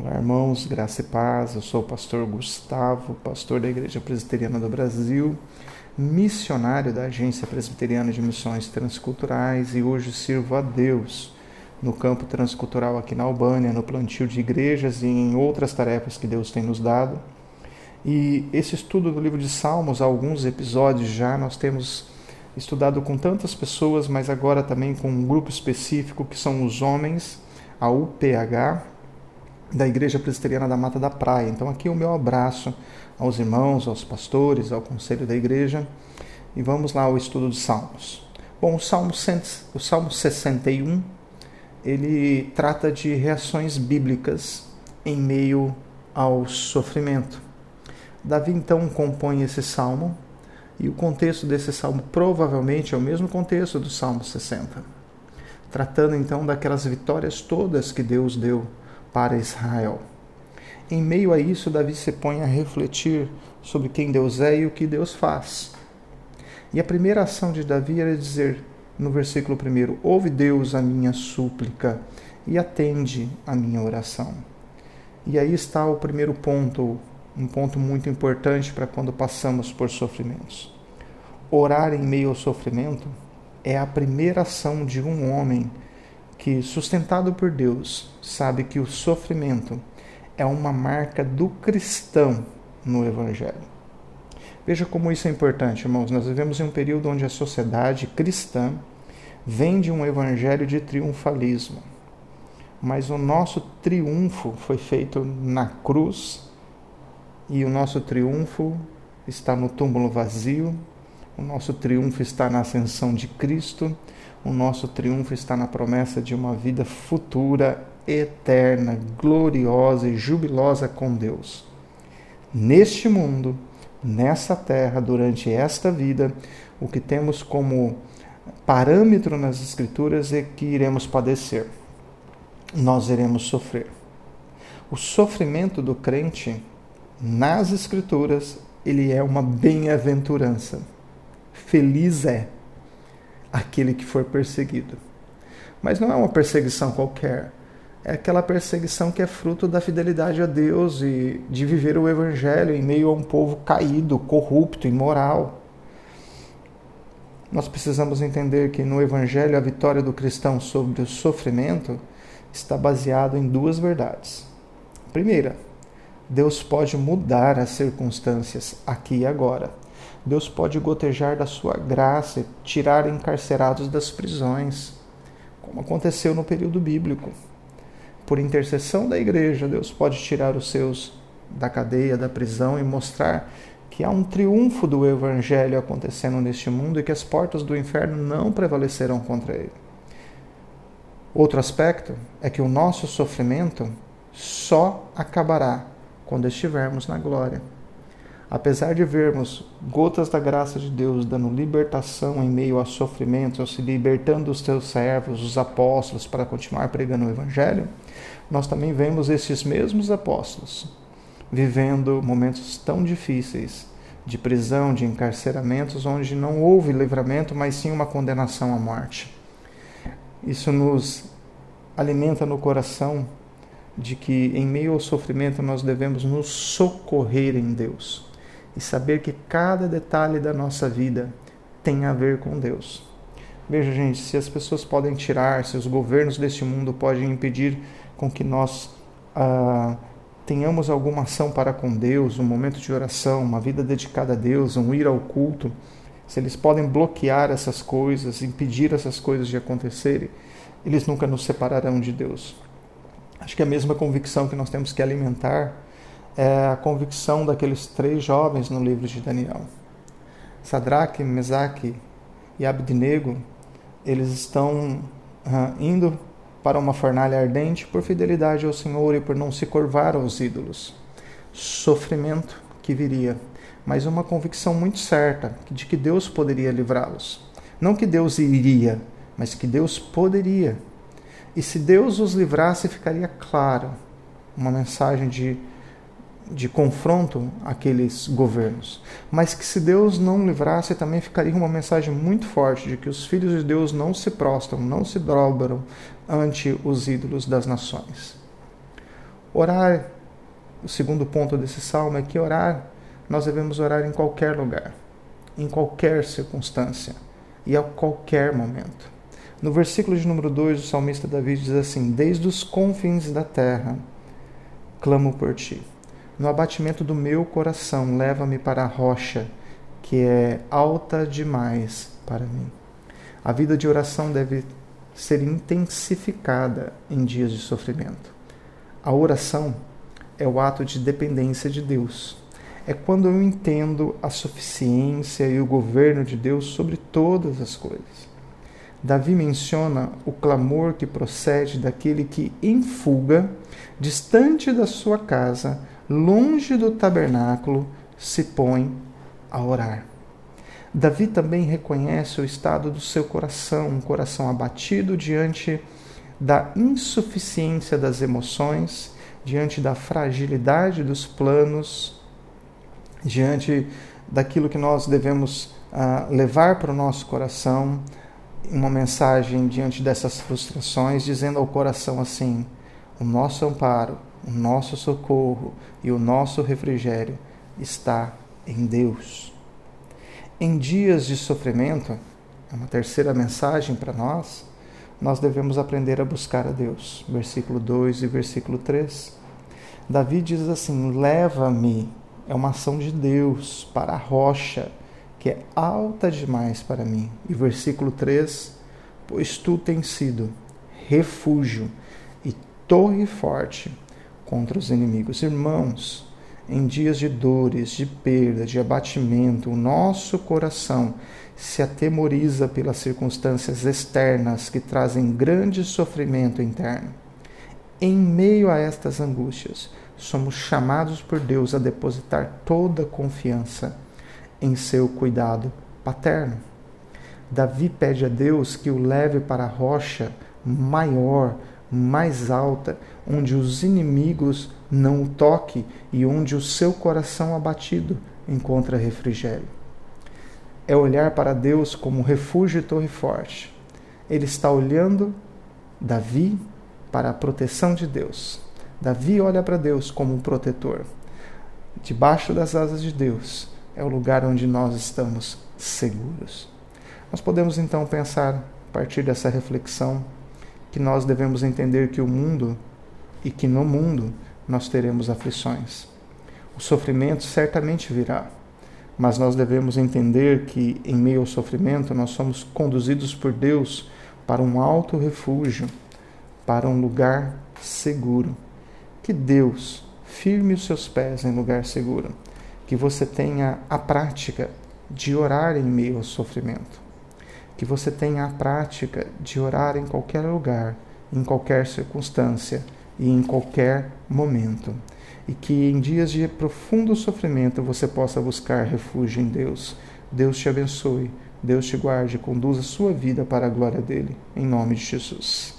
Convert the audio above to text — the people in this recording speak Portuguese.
Olá, irmãos, graça e paz. Eu sou o pastor Gustavo, pastor da Igreja Presbiteriana do Brasil, missionário da Agência Presbiteriana de Missões Transculturais e hoje sirvo a Deus no campo transcultural aqui na Albânia, no plantio de igrejas e em outras tarefas que Deus tem nos dado. E esse estudo do livro de Salmos, alguns episódios já, nós temos estudado com tantas pessoas, mas agora também com um grupo específico que são os homens, a UPH, da Igreja Presbiteriana da Mata da Praia. Então, aqui o meu abraço aos irmãos, aos pastores, ao conselho da igreja. E vamos lá ao estudo dos Salmos. Bom, o Salmo, o Salmo 61 ele trata de reações bíblicas em meio ao sofrimento. Davi então compõe esse salmo e o contexto desse salmo provavelmente é o mesmo contexto do Salmo 60, tratando então daquelas vitórias todas que Deus deu para Israel. Em meio a isso, Davi se põe a refletir sobre quem Deus é e o que Deus faz. E a primeira ação de Davi era dizer, no versículo 1, Ouve Deus a minha súplica e atende a minha oração. E aí está o primeiro ponto, um ponto muito importante para quando passamos por sofrimentos. Orar em meio ao sofrimento é a primeira ação de um homem que, sustentado por Deus, sabe que o sofrimento é uma marca do cristão no Evangelho. Veja como isso é importante, irmãos. Nós vivemos em um período onde a sociedade cristã vende um evangelho de triunfalismo. Mas o nosso triunfo foi feito na cruz e o nosso triunfo está no túmulo vazio, o nosso triunfo está na ascensão de Cristo o nosso triunfo está na promessa de uma vida futura, eterna, gloriosa e jubilosa com Deus. Neste mundo, nessa terra, durante esta vida, o que temos como parâmetro nas Escrituras é que iremos padecer, nós iremos sofrer. O sofrimento do crente nas Escrituras, ele é uma bem-aventurança. Feliz é aquele que for perseguido. Mas não é uma perseguição qualquer. É aquela perseguição que é fruto da fidelidade a Deus e de viver o Evangelho em meio a um povo caído, corrupto, imoral. Nós precisamos entender que no Evangelho a vitória do cristão sobre o sofrimento está baseado em duas verdades. Primeira, Deus pode mudar as circunstâncias aqui e agora. Deus pode gotejar da sua graça e tirar encarcerados das prisões, como aconteceu no período bíblico. Por intercessão da igreja, Deus pode tirar os seus da cadeia, da prisão e mostrar que há um triunfo do evangelho acontecendo neste mundo e que as portas do inferno não prevalecerão contra ele. Outro aspecto é que o nosso sofrimento só acabará quando estivermos na glória. Apesar de vermos gotas da graça de Deus dando libertação em meio a sofrimentos, ou se libertando os teus servos, os apóstolos, para continuar pregando o Evangelho, nós também vemos esses mesmos apóstolos vivendo momentos tão difíceis de prisão, de encarceramentos, onde não houve livramento, mas sim uma condenação à morte. Isso nos alimenta no coração de que, em meio ao sofrimento, nós devemos nos socorrer em Deus e saber que cada detalhe da nossa vida tem a ver com Deus. Veja, gente, se as pessoas podem tirar, se os governos deste mundo podem impedir com que nós ah, tenhamos alguma ação para com Deus, um momento de oração, uma vida dedicada a Deus, um ir ao culto, se eles podem bloquear essas coisas, impedir essas coisas de acontecerem, eles nunca nos separarão de Deus. Acho que é a mesma convicção que nós temos que alimentar é a convicção daqueles três jovens no livro de Daniel. Sadraque, Mesaque e Abednego, eles estão uh, indo para uma fornalha ardente por fidelidade ao Senhor e por não se curvar aos ídolos. Sofrimento que viria, mas uma convicção muito certa de que Deus poderia livrá-los. Não que Deus iria, mas que Deus poderia. E se Deus os livrasse, ficaria claro uma mensagem de de confronto àqueles governos. Mas que se Deus não livrasse, também ficaria uma mensagem muito forte de que os filhos de Deus não se prostram, não se dobram ante os ídolos das nações. Orar, o segundo ponto desse salmo é que orar, nós devemos orar em qualquer lugar, em qualquer circunstância e a qualquer momento. No versículo de número 2, o salmista Davi diz assim: Desde os confins da terra clamo por ti. No abatimento do meu coração, leva-me para a rocha, que é alta demais para mim. A vida de oração deve ser intensificada em dias de sofrimento. A oração é o ato de dependência de Deus. É quando eu entendo a suficiência e o governo de Deus sobre todas as coisas. Davi menciona o clamor que procede daquele que, em fuga, distante da sua casa, longe do tabernáculo, se põe a orar. Davi também reconhece o estado do seu coração, um coração abatido diante da insuficiência das emoções, diante da fragilidade dos planos, diante daquilo que nós devemos uh, levar para o nosso coração, uma mensagem diante dessas frustrações, dizendo ao coração assim: o nosso amparo, o nosso socorro e o nosso refrigério está em Deus. Em dias de sofrimento, é uma terceira mensagem para nós, nós devemos aprender a buscar a Deus. Versículo 2 e versículo 3. Davi diz assim: Leva-me, é uma ação de Deus, para a rocha, que é alta demais para mim. E versículo 3: Pois tu tens sido refúgio e torre forte contra os inimigos. Irmãos, em dias de dores, de perda, de abatimento, o nosso coração se atemoriza pelas circunstâncias externas que trazem grande sofrimento interno. Em meio a estas angústias, somos chamados por Deus a depositar toda a confiança em seu cuidado paterno. Davi pede a Deus que o leve para a rocha maior, mais alta, onde os inimigos não o toque e onde o seu coração abatido encontra refrigério. É olhar para Deus como refúgio e torre forte. Ele está olhando Davi para a proteção de Deus. Davi olha para Deus como um protetor. Debaixo das asas de Deus é o lugar onde nós estamos seguros. Nós podemos então pensar, a partir dessa reflexão, que nós devemos entender que o mundo e que no mundo nós teremos aflições. O sofrimento certamente virá, mas nós devemos entender que em meio ao sofrimento nós somos conduzidos por Deus para um alto refúgio, para um lugar seguro. Que Deus firme os seus pés em lugar seguro, que você tenha a prática de orar em meio ao sofrimento que você tenha a prática de orar em qualquer lugar, em qualquer circunstância e em qualquer momento. E que em dias de profundo sofrimento você possa buscar refúgio em Deus. Deus te abençoe, Deus te guarde, conduza a sua vida para a glória dele. Em nome de Jesus.